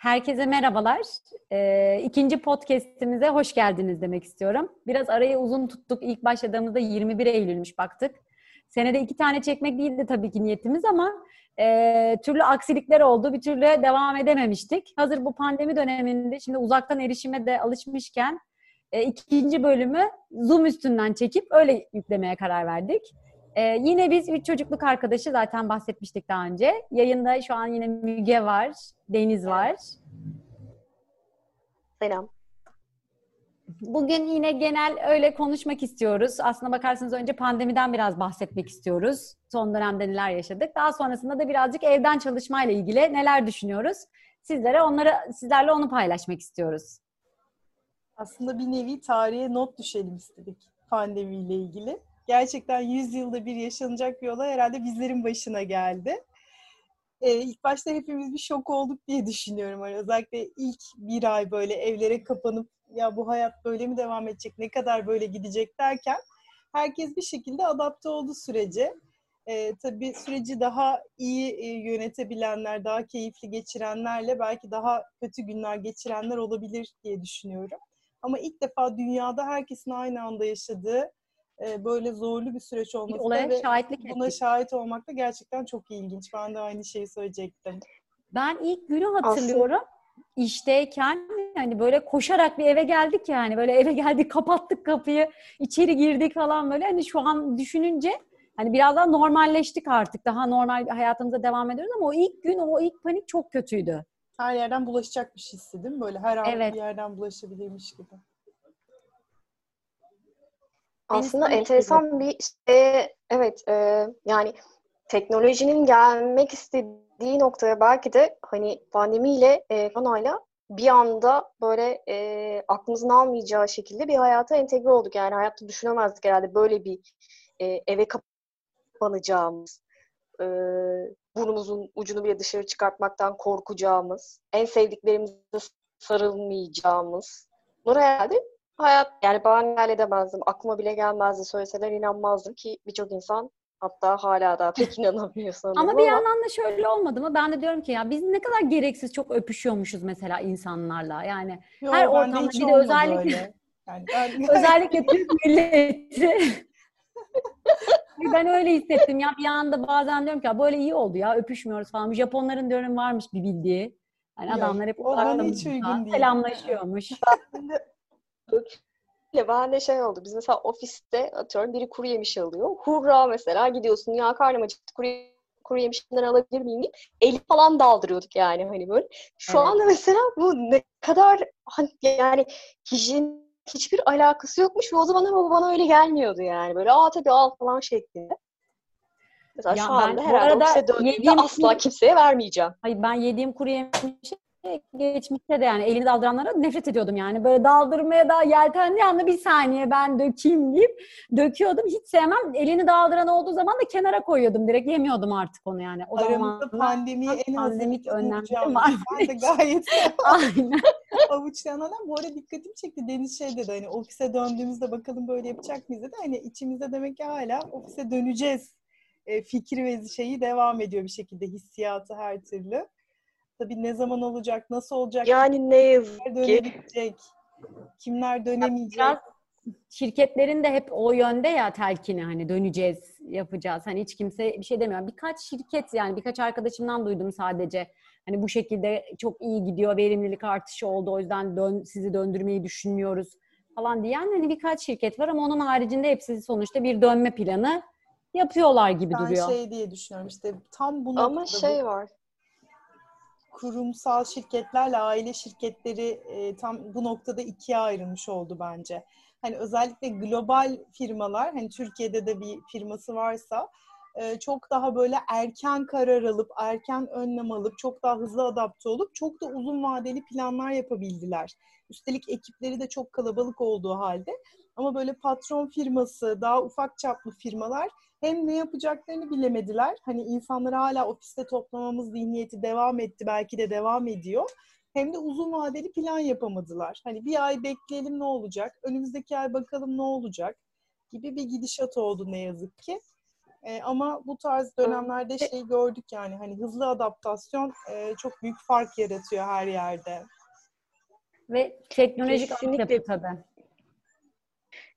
Herkese merhabalar. Ee, ikinci podcast'imize hoş geldiniz demek istiyorum. Biraz arayı uzun tuttuk. İlk başladığımızda 21 Eylül'müş baktık. Senede iki tane çekmek değildi tabii ki niyetimiz ama e, türlü aksilikler oldu. Bir türlü devam edememiştik. Hazır bu pandemi döneminde şimdi uzaktan erişime de alışmışken e, ikinci bölümü Zoom üstünden çekip öyle yüklemeye karar verdik. Ee, yine biz üç çocukluk arkadaşı zaten bahsetmiştik daha önce. Yayında şu an yine Müge var, Deniz var. Selam. Bugün yine genel öyle konuşmak istiyoruz. Aslına bakarsanız önce pandemiden biraz bahsetmek istiyoruz. Son dönemde neler yaşadık. Daha sonrasında da birazcık evden çalışmayla ilgili neler düşünüyoruz. Sizlere onları sizlerle onu paylaşmak istiyoruz. Aslında bir nevi tarihe not düşelim istedik pandemiyle ilgili gerçekten 100 yılda bir yaşanacak bir olay herhalde bizlerin başına geldi. Ee, ilk başta hepimiz bir şok olduk diye düşünüyorum. Yani özellikle ilk bir ay böyle evlere kapanıp ya bu hayat böyle mi devam edecek, ne kadar böyle gidecek derken herkes bir şekilde adapte oldu sürece. Ee, tabii süreci daha iyi e, yönetebilenler, daha keyifli geçirenlerle belki daha kötü günler geçirenler olabilir diye düşünüyorum. Ama ilk defa dünyada herkesin aynı anda yaşadığı e, böyle zorlu bir süreç olması olaya ve şahitlik buna ettik. şahit olmak da gerçekten çok ilginç. Ben de aynı şeyi söyleyecektim. Ben ilk günü hatırlıyorum. Aslında... İşteyken hani böyle koşarak bir eve geldik yani böyle eve geldik kapattık kapıyı içeri girdik falan böyle hani şu an düşününce hani biraz daha normalleştik artık daha normal hayatımıza devam ediyoruz ama o ilk gün o ilk panik çok kötüydü. Her yerden bulaşacakmış hissi değil mi? Böyle her an evet. bir yerden bulaşabilirmiş gibi. Aslında enteresan bir şey, evet e, yani teknolojinin gelmek istediği noktaya belki de hani pandemiyle, e, koronayla bir anda böyle e, aklımızın almayacağı şekilde bir hayata entegre olduk. Yani hayatta düşünemezdik herhalde böyle bir e, eve kapanacağımız, e, burnumuzun ucunu bile dışarı çıkartmaktan korkacağımız, en sevdiklerimize sarılmayacağımız. Bunları herhalde hayat yani ben hayal edemezdim. Aklıma bile gelmezdi. Söyleseler inanmazdım ki birçok insan hatta hala da pek inanamıyor sanırım ama bir yandan da şöyle olmadı mı? Ben de diyorum ki ya biz ne kadar gereksiz çok öpüşüyormuşuz mesela insanlarla. Yani Yo, her ortamda bir de özellikle yani ben... özellikle Türk milleti ben öyle hissettim ya bir anda bazen diyorum ki ya böyle iyi oldu ya öpüşmüyoruz falan. Japonların diyorum varmış bir bildiği. Yani adamlar hep o bana hiç uygun değil. Selamlaşıyormuş. Öyle ben de şey oldu. Biz mesela ofiste atıyorum biri kuru yemiş alıyor. Hurra mesela gidiyorsun ya karnım acıktı kuru, kuru yemişinden alabilir miyim? Eli falan daldırıyorduk yani hani böyle. Şu evet. anda mesela bu ne kadar hani yani hijyen hiçbir alakası yokmuş ve o zaman ama bana öyle gelmiyordu yani. Böyle aa tabii al falan şeklinde. Mesela ya şu anda herhalde ofise döndüğümde asla kimseye vermeyeceğim. Hayır ben yediğim kuru yemişi geçmişte de yani elini daldıranlara nefret ediyordum yani. Böyle daldırmaya da yeltendiği anda bir saniye ben dökeyim deyip döküyordum. Hiç sevmem. Elini daldıran olduğu zaman da kenara koyuyordum. Direkt yemiyordum artık onu yani. O Aramızda zaman pandemiyi en pandemik önlemleri var. Ben de gayet Aynen. avuçlanan bu arada dikkatimi çekti. Deniz şey dedi hani ofise döndüğümüzde bakalım böyle yapacak mıyız dedi. Hani içimizde demek ki hala ofise döneceğiz e, fikri ve şeyi devam ediyor bir şekilde hissiyatı her türlü. Tabii ne zaman olacak, nasıl olacak? Yani ne yazık kimler dönebilecek, kimler dönemeyecek? Biraz şirketlerin de hep o yönde ya telkini hani döneceğiz, yapacağız. Hani hiç kimse bir şey demiyor. Birkaç şirket yani birkaç arkadaşımdan duydum sadece. Hani bu şekilde çok iyi gidiyor, verimlilik artışı oldu. O yüzden dön, sizi döndürmeyi düşünmüyoruz falan diyen hani birkaç şirket var ama onun haricinde hepsi sonuçta bir dönme planı yapıyorlar gibi ben duruyor. Ben şey diye düşünüyorum işte tam bunu Ama şey bu, var kurumsal şirketlerle aile şirketleri e, tam bu noktada ikiye ayrılmış oldu bence. Hani özellikle global firmalar, hani Türkiye'de de bir firması varsa e, çok daha böyle erken karar alıp, erken önlem alıp, çok daha hızlı adapte olup çok da uzun vadeli planlar yapabildiler. Üstelik ekipleri de çok kalabalık olduğu halde. Ama böyle patron firması, daha ufak çaplı firmalar hem ne yapacaklarını bilemediler. Hani insanları hala ofiste toplamamız zihniyeti devam etti, belki de devam ediyor. Hem de uzun vadeli plan yapamadılar. Hani bir ay bekleyelim ne olacak, önümüzdeki ay bakalım ne olacak gibi bir gidişat oldu ne yazık ki. E, ama bu tarz dönemlerde şey gördük yani hani hızlı adaptasyon e, çok büyük fark yaratıyor her yerde. Ve teknolojik Kesinlikle. altyapı tabii.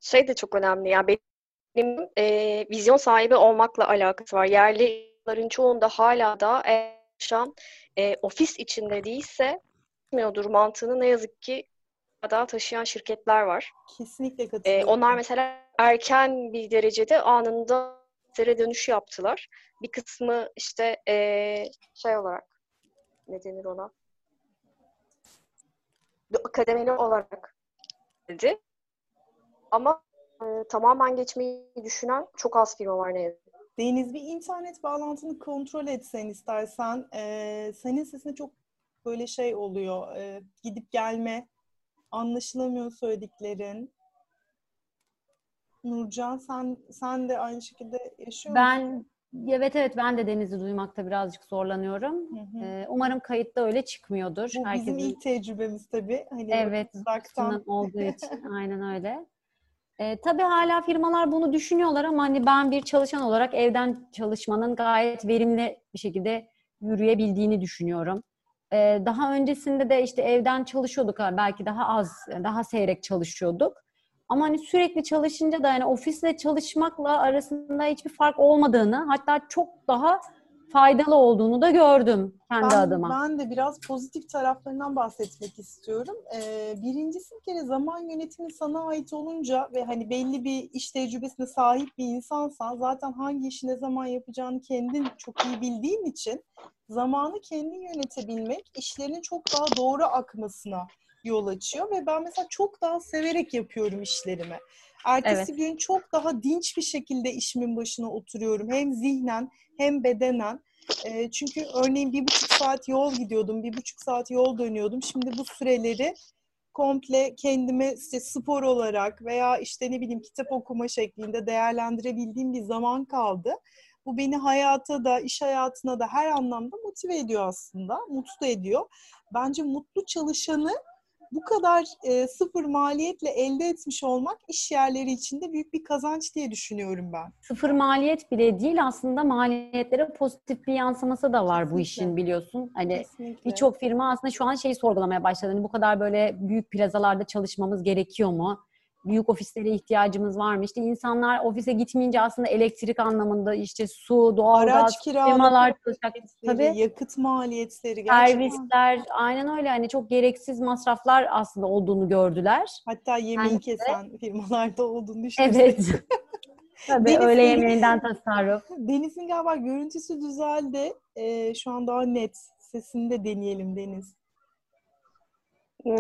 Şey de çok önemli ya benim e, vizyon sahibi olmakla alakası var. Yerlilerin çoğunda hala da yaşam e, ofis içinde değilse bilmiyordur mantığını ne yazık ki daha taşıyan şirketler var. Kesinlikle E, katılıyorum. onlar mesela erken bir derecede anında ofise dönüş yaptılar. Bir kısmı işte e, şey olarak ne denir ona? Akademili olarak dedi. Ama e, tamamen geçmeyi düşünen çok az firma var ne yazık. Deniz bir internet bağlantını kontrol etsen istersen. Ee, senin sesine çok böyle şey oluyor. e, gidip gelme. Anlaşılamıyor söylediklerin. Nurcan sen sen de aynı şekilde yaşıyor musun? Ben evet evet ben de Deniz'i duymakta birazcık zorlanıyorum. Hı hı. Ee, umarım kayıtta öyle çıkmıyordur. Bu bizim Herkesin ilk tecrübemiz tabii. Hani evet uzaktan. olduğu için aynen öyle. Ee, tabii hala firmalar bunu düşünüyorlar ama hani ben bir çalışan olarak evden çalışmanın gayet verimli bir şekilde yürüyebildiğini düşünüyorum. Ee, daha öncesinde de işte evden çalışıyorduk belki daha az, daha seyrek çalışıyorduk. Ama hani sürekli çalışınca da yani ofisle çalışmakla arasında hiçbir fark olmadığını, hatta çok daha faydalı olduğunu da gördüm kendi Ben, adıma. ben de biraz pozitif taraflarından bahsetmek istiyorum. Ee, birincisi bir kere zaman yönetimi sana ait olunca ve hani belli bir iş tecrübesine sahip bir insansan zaten hangi işi ne zaman yapacağını kendin çok iyi bildiğin için zamanı kendin yönetebilmek işlerinin çok daha doğru akmasına yol açıyor ve ben mesela çok daha severek yapıyorum işlerimi. Ertesi gün çok daha dinç bir şekilde işimin başına oturuyorum. Hem zihnen hem bedenen. E, çünkü örneğin bir buçuk saat yol gidiyordum, bir buçuk saat yol dönüyordum. Şimdi bu süreleri komple kendime işte spor olarak veya işte ne bileyim kitap okuma şeklinde değerlendirebildiğim bir zaman kaldı. Bu beni hayata da, iş hayatına da her anlamda motive ediyor aslında, mutlu ediyor. Bence mutlu çalışanı bu kadar e, sıfır maliyetle elde etmiş olmak iş yerleri içinde büyük bir kazanç diye düşünüyorum ben. Sıfır maliyet bile değil aslında maliyetlere pozitif bir yansıması da var bu Kesinlikle. işin biliyorsun. Hani birçok firma aslında şu an şeyi sorgulamaya başladı. Hani bu kadar böyle büyük plazalarda çalışmamız gerekiyor mu? Büyük ofislere ihtiyacımız var mı? İşte insanlar ofise gitmeyince aslında elektrik anlamında işte su, doğalgaz, firmalar Tabii. yakıt maliyetleri gerçekten. Servisler, aynen öyle. Hani çok gereksiz masraflar aslında olduğunu gördüler. Hatta yemeği de. kesen firmalarda olduğunu düşünüyorum. Evet. Tabii Deniz öğle yemeğinden tasarruf. Deniz'in galiba görüntüsü düzeldi. Ee, şu an daha net. Sesini de deneyelim Deniz.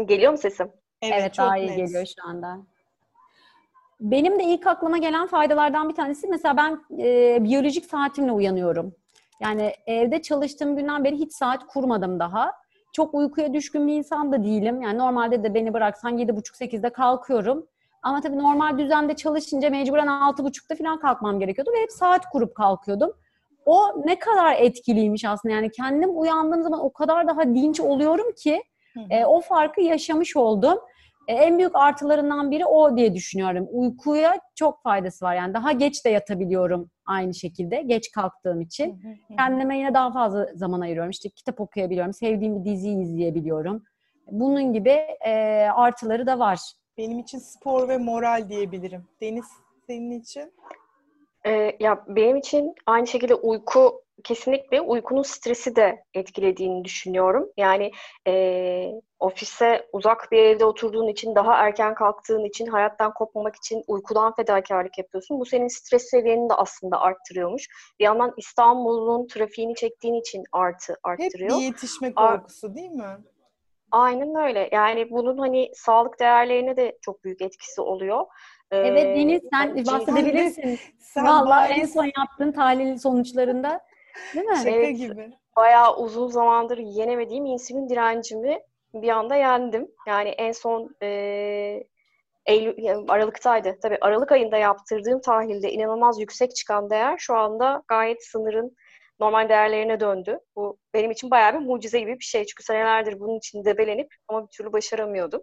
Geliyor mu sesim? Evet, Evet, çok daha iyi net. geliyor şu anda. Benim de ilk aklıma gelen faydalardan bir tanesi mesela ben e, biyolojik saatimle uyanıyorum. Yani evde çalıştığım günden beri hiç saat kurmadım daha. Çok uykuya düşkün bir insan da değilim. Yani normalde de beni bıraksan 7.30-8'de kalkıyorum. Ama tabii normal düzende çalışınca mecburen 6.30'da falan kalkmam gerekiyordu ve hep saat kurup kalkıyordum. O ne kadar etkiliymiş aslında yani kendim uyandığım zaman o kadar daha dinç oluyorum ki e, o farkı yaşamış oldum. E, en büyük artılarından biri o diye düşünüyorum. Uykuya çok faydası var. Yani daha geç de yatabiliyorum aynı şekilde. Geç kalktığım için. Hı hı hı. Kendime yine daha fazla zaman ayırıyorum. İşte kitap okuyabiliyorum. Sevdiğim bir diziyi izleyebiliyorum. Bunun gibi e, artıları da var. Benim için spor ve moral diyebilirim. Deniz senin için? Ee, ya benim için aynı şekilde uyku kesinlikle uykunun stresi de etkilediğini düşünüyorum. Yani e, ofise uzak bir evde oturduğun için, daha erken kalktığın için, hayattan kopmamak için uykudan fedakarlık yapıyorsun. Bu senin stres seviyeni de aslında arttırıyormuş. Bir yandan İstanbul'un trafiğini çektiğin için artı Hep arttırıyor. bir yetişme Ar- korkusu değil mi? Aynen öyle. Yani bunun hani sağlık değerlerine de çok büyük etkisi oluyor. Evet Deniz sen yani bahsedebilirsin. Sen Vallahi en son yaptığın tahlil sonuçlarında değil mi? şaka Evet. gibi. bayağı uzun zamandır yenemediğim insülin direncimi bir anda yendim. Yani en son e, Eylül, yani Aralık'taydı. Tabii Aralık ayında yaptırdığım tahlilde inanılmaz yüksek çıkan değer şu anda gayet sınırın normal değerlerine döndü. Bu benim için bayağı bir mucize gibi bir şey. Çünkü senelerdir bunun için debelenip ama bir türlü başaramıyordum.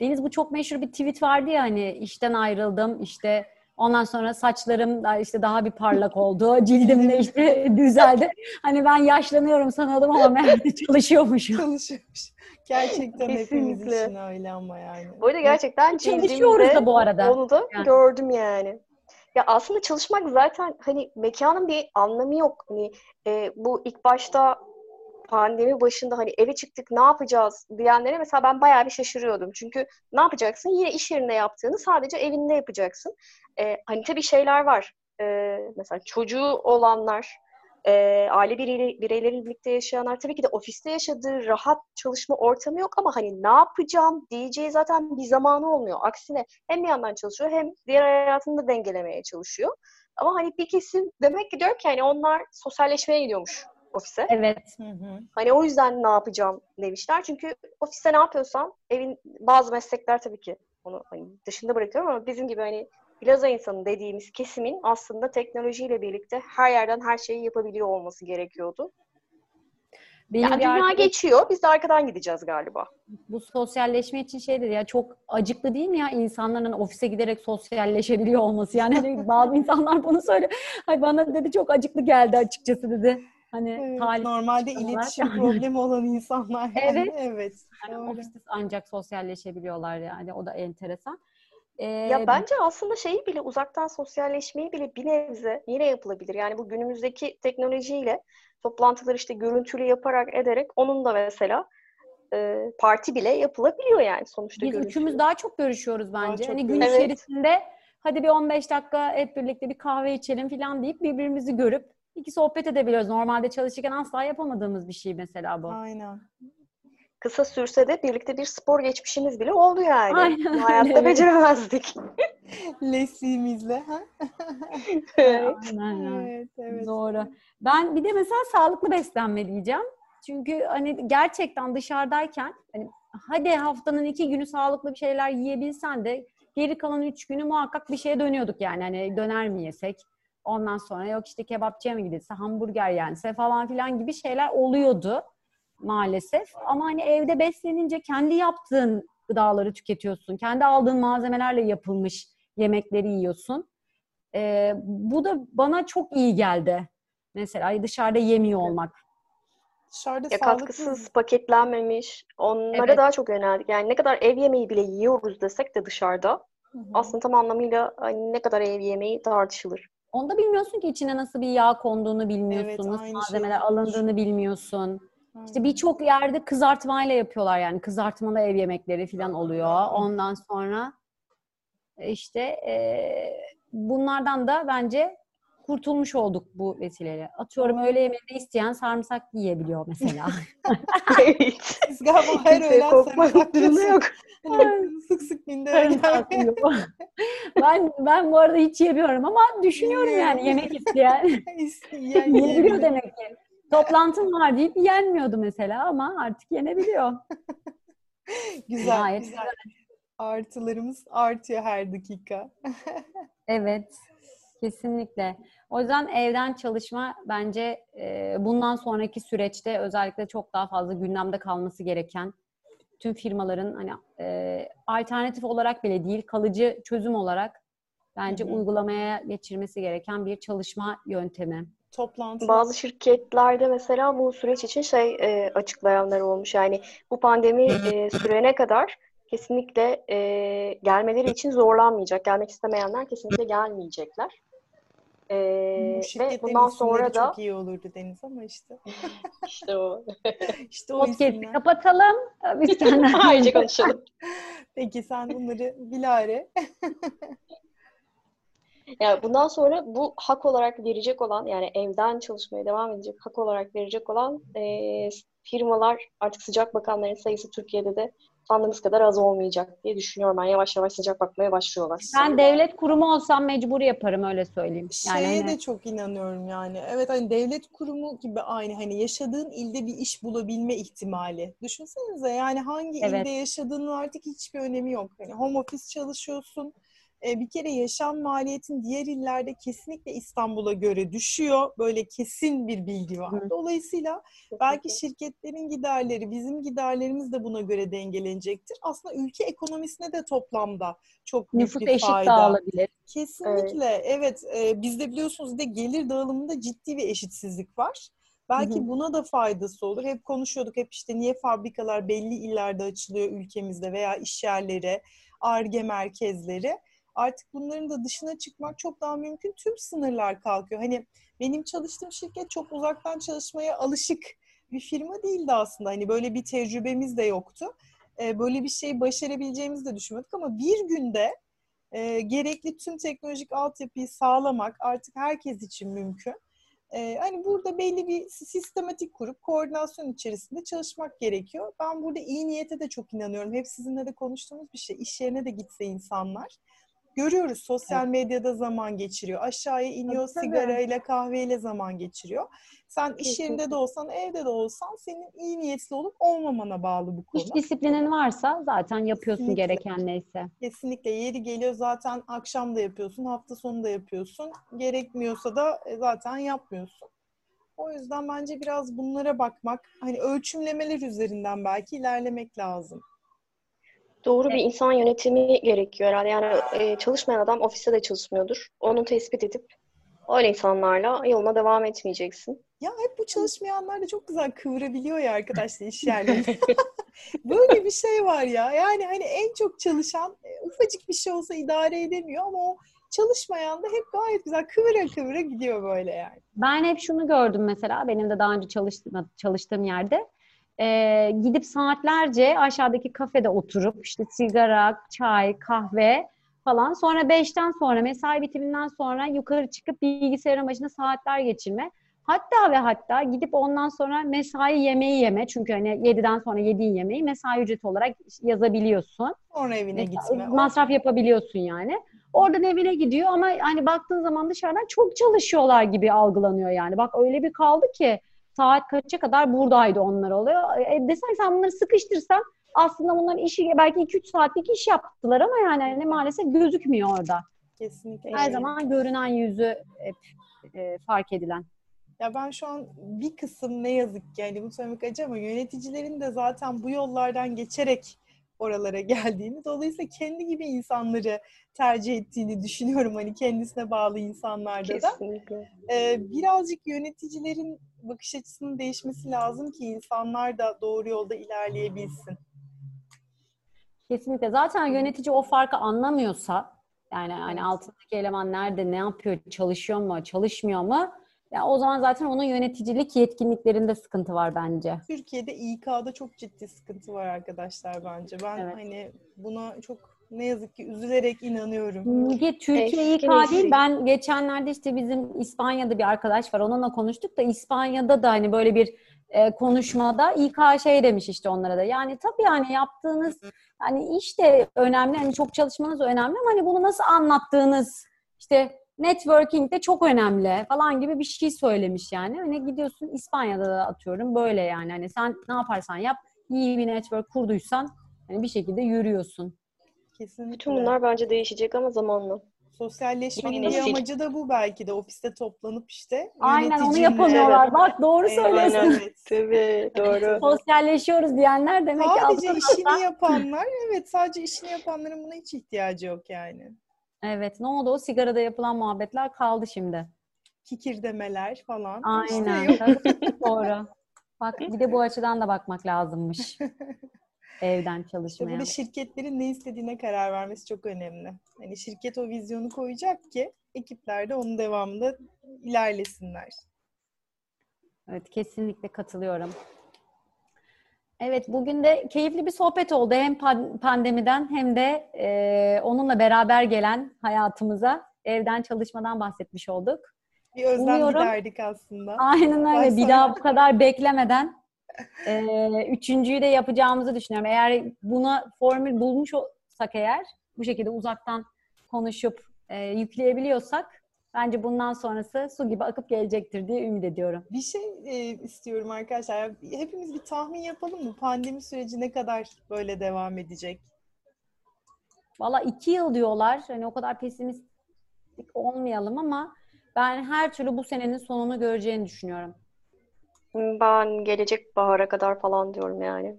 Deniz bu çok meşhur bir tweet vardı ya hani işten ayrıldım işte Ondan sonra saçlarım da işte daha bir parlak oldu. Cildim de işte düzeldi. Hani ben yaşlanıyorum sanıyordum ama meğerse çalışıyormuşum. Çalışıyormuş. Gerçekten hepimiz için öyle ama yani. Bu arada gerçekten Çalışıyoruz da bu arada. onu da Yani. gördüm yani. Ya aslında çalışmak zaten hani mekanın bir anlamı yok. Hani e, bu ilk başta pandemi başında hani eve çıktık ne yapacağız diyenlere mesela ben bayağı bir şaşırıyordum. Çünkü ne yapacaksın? Yine iş yerinde yaptığını sadece evinde yapacaksın. E, hani tabii şeyler var. E, mesela çocuğu olanlar, e, aile bireyleri, bireyleri birlikte yaşayanlar tabii ki de ofiste yaşadığı rahat çalışma ortamı yok ama hani ne yapacağım diyeceği zaten bir zamanı olmuyor. Aksine hem bir yandan çalışıyor hem diğer hayatını da dengelemeye çalışıyor. Ama hani bir kesim demek ki diyor ki hani onlar sosyalleşmeye gidiyormuş ofise. Evet. Hı hı. Hani o yüzden ne yapacağım demişler. Çünkü ofiste ne yapıyorsam evin bazı meslekler tabii ki onu hani dışında bırakıyorum ama bizim gibi hani plaza insanı dediğimiz kesimin aslında teknolojiyle birlikte her yerden her şeyi yapabiliyor olması gerekiyordu. Benim Yani dünya arkadaşım- geçiyor. Biz de arkadan gideceğiz galiba. bu sosyalleşme için şey dedi ya çok acıklı değil mi ya insanların ofise giderek sosyalleşebiliyor olması yani hani bazı insanlar bunu söyle Ay bana dedi çok acıklı geldi açıkçası dedi hani Evet, talip normalde insanlar. iletişim problemi olan insanlar. Yani. Evet. Evet. yani ofiste ancak sosyalleşebiliyorlar yani o da enteresan. Ee, Ya bence aslında şeyi bile uzaktan sosyalleşmeyi bile bir nebze yine yapılabilir. Yani bu günümüzdeki teknolojiyle toplantıları işte görüntülü yaparak ederek onun da mesela e, parti bile yapılabiliyor yani sonuçta Biz görüntülü. üçümüz daha çok görüşüyoruz Daha bence. çok Hani gün görüşüyoruz. içerisinde hadi bir 15 dakika hep birlikte bir kahve içelim falan deyip birbirimizi görüp iki sohbet edebiliyoruz. Normalde çalışırken asla yapamadığımız bir şey mesela bu. Aynen. Kısa sürse de birlikte bir spor geçmişimiz bile oldu yani. Aynen Hayatta evet. beceremezdik. Leslie'mizle. Ha? evet. Aynen evet, evet. Doğru. Ben bir de mesela sağlıklı beslenme diyeceğim. Çünkü hani gerçekten dışarıdayken hani hadi haftanın iki günü sağlıklı bir şeyler yiyebilsen de geri kalan üç günü muhakkak bir şeye dönüyorduk yani. Hani döner mi yesek? Ondan sonra yok işte kebapçıya mı gidilse, hamburger yense falan filan gibi şeyler oluyordu maalesef. Ama hani evde beslenince kendi yaptığın gıdaları tüketiyorsun. Kendi aldığın malzemelerle yapılmış yemekleri yiyorsun. Ee, bu da bana çok iyi geldi. Mesela dışarıda yemiyor olmak. Dışarıda Ya sağlıklı katkısız, paketlenmemiş. Onlara Evet. daha çok yöneldik. Yani ne kadar ev yemeği bile yiyoruz desek de dışarıda Hı hı. aslında tam anlamıyla hani ne kadar ev yemeği tartışılır. Onda bilmiyorsun ki içine nasıl bir yağ konduğunu bilmiyorsun, Evet, nasıl aynı malzemeler şey. alındığını bilmiyorsun. İşte Aynen. birçok yerde kızartmayla yapıyorlar yani kızartmalı ev yemekleri falan oluyor. Ondan sonra e, işte e, bunlardan da bence kurtulmuş olduk bu vesileyle. Atıyorum öğle yemeğinde isteyen sarımsak yiyebiliyor mesela. Siz galiba her öğlen sarımsak durumu yok. Hani sık sık yiyor. ben ben bu arada hiç yemiyorum ama düşünüyorum yani yemek isteyen isteyen yiyebiliyor demek ki. Toplantım var deyip yenmiyordu mesela ama artık yenebiliyor. Güzel, Gayet güzel. Artılarımız artıyor her dakika. Evet, kesinlikle. O yüzden evden çalışma bence e, bundan sonraki süreçte özellikle çok daha fazla gündemde kalması gereken tüm firmaların hani e, alternatif olarak bile değil kalıcı çözüm olarak bence Hı hı. uygulamaya geçirmesi gereken bir çalışma yöntemi. Toplantı. Bazı şirketlerde mesela bu süreç için şey e, açıklayanlar olmuş. Yani bu pandemi e, sürene kadar kesinlikle e, gelmeleri için zorlanmayacak. Gelmek istemeyenler kesinlikle gelmeyecekler. E, Bu ve bundan sonra da çok iyi olurdu Deniz ama işte. işte o. İşte o Podcast'i kapatalım. Biz kendi Ayrıca konuşalım. Peki sen bunları bilare. Yani bundan sonra bu hak olarak verecek olan yani evden çalışmaya devam edecek hak olarak verecek olan e, firmalar artık sıcak bakanların sayısı Türkiye'de de sandığımız kadar az olmayacak diye düşünüyorum ben. Yavaş yavaş sıcak bakmaya başlıyorlar. Ben devlet kurumu olsam mecbur yaparım öyle söyleyeyim. Yani Şeye hani- de çok inanıyorum yani. Evet hani devlet kurumu gibi aynı hani yaşadığın ilde bir iş bulabilme ihtimali. Düşünsenize yani hangi Evet. ilde yaşadığının artık hiçbir önemi yok. Hani home office çalışıyorsun. E, bir kere yaşam maliyetin diğer illerde kesinlikle İstanbul'a göre düşüyor. Böyle kesin bir bilgi var. Dolayısıyla belki şirketlerin giderleri, bizim giderlerimiz de buna göre dengelenecektir. Aslında ülke ekonomisine de toplamda çok büyük Nüfus bir eşit fayda. dağılabilir. Kesinlikle evet. E, bizde biliyorsunuz de gelir dağılımında ciddi bir eşitsizlik var. Belki buna da faydası olur. Hep konuşuyorduk hep işte niye fabrikalar belli illerde açılıyor ülkemizde veya iş yerleri, ARGE merkezleri. Artık bunların da dışına çıkmak çok daha mümkün. Tüm sınırlar kalkıyor. Hani benim çalıştığım şirket çok uzaktan çalışmaya alışık bir firma değildi aslında. Hani böyle bir tecrübemiz de yoktu. Ee, böyle bir şey başarabileceğimizi de düşünmüyorduk ama bir günde e, gerekli tüm teknolojik altyapıyı sağlamak artık herkes için mümkün. Ee, hani burada belli bir sistematik kurup koordinasyon içerisinde çalışmak gerekiyor. Ben burada iyi niyete de çok inanıyorum. Hep sizinle de konuştuğumuz bir şey. İş yerine de gitse insanlar. Görüyoruz sosyal medyada zaman geçiriyor. Aşağıya iniyor Tabii, sigarayla kahveyle zaman geçiriyor. Sen iş yerinde de olsan evde de olsan senin iyi niyetli olup olmamana bağlı bu konu. İş disiplinin varsa zaten yapıyorsun Kesinlikle. gereken neyse. Kesinlikle yeri geliyor zaten akşam da yapıyorsun, hafta sonu da yapıyorsun. Gerekmiyorsa da e, zaten yapmıyorsun. O yüzden bence biraz bunlara bakmak, hani ölçümlemeler üzerinden belki ilerlemek lazım. Doğru bir insan yönetimi gerekiyor herhalde. Yani e, çalışmayan adam ofiste de çalışmıyordur. Onu tespit edip öyle insanlarla yoluna devam etmeyeceksin. Ya hep bu çalışmayanlar da çok güzel kıvırabiliyor ya arkadaşlar iş yerlerinde. Böyle bir şey var ya. Yani hani en çok çalışan e, ufacık bir şey olsa idare edemiyor ama o çalışmayan da hep gayet güzel kıvıra kıvıra gidiyor böyle yani. Ben hep şunu gördüm mesela benim de daha önce çalıştığım, çalıştığım yerde. Ee, gidip saatlerce aşağıdaki kafede oturup işte sigara, çay, kahve falan. Sonra beşten sonra mesai bitiminden sonra yukarı çıkıp bilgisayarın başında saatler geçirme. Hatta ve hatta gidip ondan sonra mesai yemeği yeme. Çünkü hani 7'den sonra yediğin yemeği mesai ücreti olarak yazabiliyorsun. Sonra evine gitme. Masraf yapabiliyorsun yani. Oradan evine gidiyor ama hani baktığın zaman dışarıdan çok çalışıyorlar gibi algılanıyor yani. Bak öyle bir kaldı ki saat kaça kadar buradaydı onlar oluyor. E, desen sen bunları sıkıştırsan aslında bunların işi belki 2-3 saatlik iş yaptılar ama yani hani maalesef gözükmüyor orada. Kesinlikle. Her zaman görünen yüzü hep e, fark edilen. Ya ben şu an bir kısım ne yazık ki yani bu söylemek acı ama yöneticilerin de zaten bu yollardan geçerek oralara geldiğini dolayısıyla kendi gibi insanları tercih ettiğini düşünüyorum hani kendisine bağlı insanlarda da. Kesinlikle. Ee, birazcık yöneticilerin bakış açısının değişmesi lazım ki insanlar da doğru yolda ilerleyebilsin. Kesinlikle. Zaten yönetici o farkı anlamıyorsa yani hani altındaki eleman nerede, ne yapıyor, çalışıyor mu, çalışmıyor mu? Ya o zaman zaten onun yöneticilik yetkinliklerinde sıkıntı var bence. Türkiye'de İK'da çok ciddi sıkıntı var arkadaşlar bence. Ben Evet. hani buna çok ne yazık ki üzülerek inanıyorum. Niye Türkiye İK değil. Ben geçenlerde işte bizim İspanya'da bir arkadaş var. Onunla konuştuk da İspanya'da da hani böyle bir e, konuşmada İK şey demiş işte onlara da. Yani tabii yani yaptığınız hani iş de önemli. Hani çok çalışmanız önemli ama hani bunu nasıl anlattığınız işte networking de çok önemli falan gibi bir şey söylemiş yani. Hani gidiyorsun İspanya'da da atıyorum böyle yani. Hani sen ne yaparsan yap iyi bir network kurduysan hani bir şekilde yürüyorsun. Kesinlikle. Bütün bunlar bence değişecek ama zamanla. Sosyalleşmenin bir nesil. amacı da bu belki de ofiste toplanıp işte Aynen onu yapamıyorlar. Bak doğru Evet, söylüyorsun. Aynen. evet. Tabii doğru. Sosyalleşiyoruz diyenler demek ki Sadece işini yapanlar, evet sadece işini yapanların buna hiç ihtiyacı yok yani. Evet ne oldu o sigarada yapılan muhabbetler kaldı şimdi. Kikir demeler falan. İşte Aynen. doğru. Bak bir de bu açıdan da bakmak lazımmış. Evden İşte çalışmaya. burada şirketlerin ne istediğine karar vermesi çok önemli. Hani şirket o vizyonu koyacak ki ekipler de onun devamında ilerlesinler. Evet kesinlikle katılıyorum. Evet bugün de keyifli bir sohbet oldu. Hem pan- pandemiden hem de e, onunla beraber gelen hayatımıza evden çalışmadan bahsetmiş olduk. Bir özlem Umuyorum- giderdik aslında. Aynen öyle. Ben Bir daha bu kadar beklemeden e, üçüncüyü de yapacağımızı düşünüyorum. Eğer buna formül bulmuş olsak eğer bu şekilde uzaktan konuşup e, yükleyebiliyorsak bence bundan sonrası su gibi akıp gelecektir diye ümit ediyorum. Bir şey e, istiyorum arkadaşlar. Ya, Hepimiz bir tahmin yapalım mı? Pandemi süreci ne kadar böyle devam edecek? Valla iki yıl diyorlar. Hani o kadar pesimistik olmayalım ama ben her türlü bu senenin sonunu göreceğini düşünüyorum. Ben gelecek bahara kadar falan diyorum yani.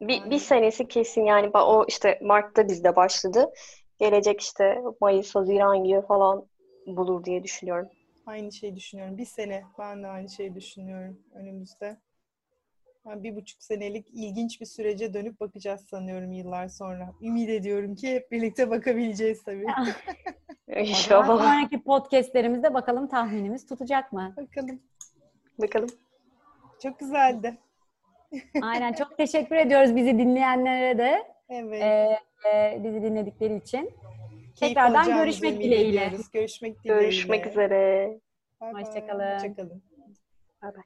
Bir, bir senesi kesin yani o işte Mart'ta bizde başladı. Gelecek işte Mayıs, Haziran gibi falan bulur diye düşünüyorum. Aynı şeyi düşünüyorum. Bir sene ben de aynı şeyi düşünüyorum önümüzde. Yani bir buçuk senelik ilginç bir sürece dönüp bakacağız sanıyorum yıllar sonra. Ümit ediyorum ki hep birlikte bakabileceğiz tabii. Zaman İnşallah. sonraki podcastlerimizde bakalım tahminimiz tutacak mı? Bakalım. Bakalım. Çok güzeldi. Aynen çok teşekkür ediyoruz bizi dinleyenlere de Evet. e, e, bizi dinledikleri için. Tekrardan görüşmek dileğiyle. Görüşmek dileğiyle. Görüşmek üzere. Bay bay. Hoşça kalın. Hoşça kalın. Bay bay.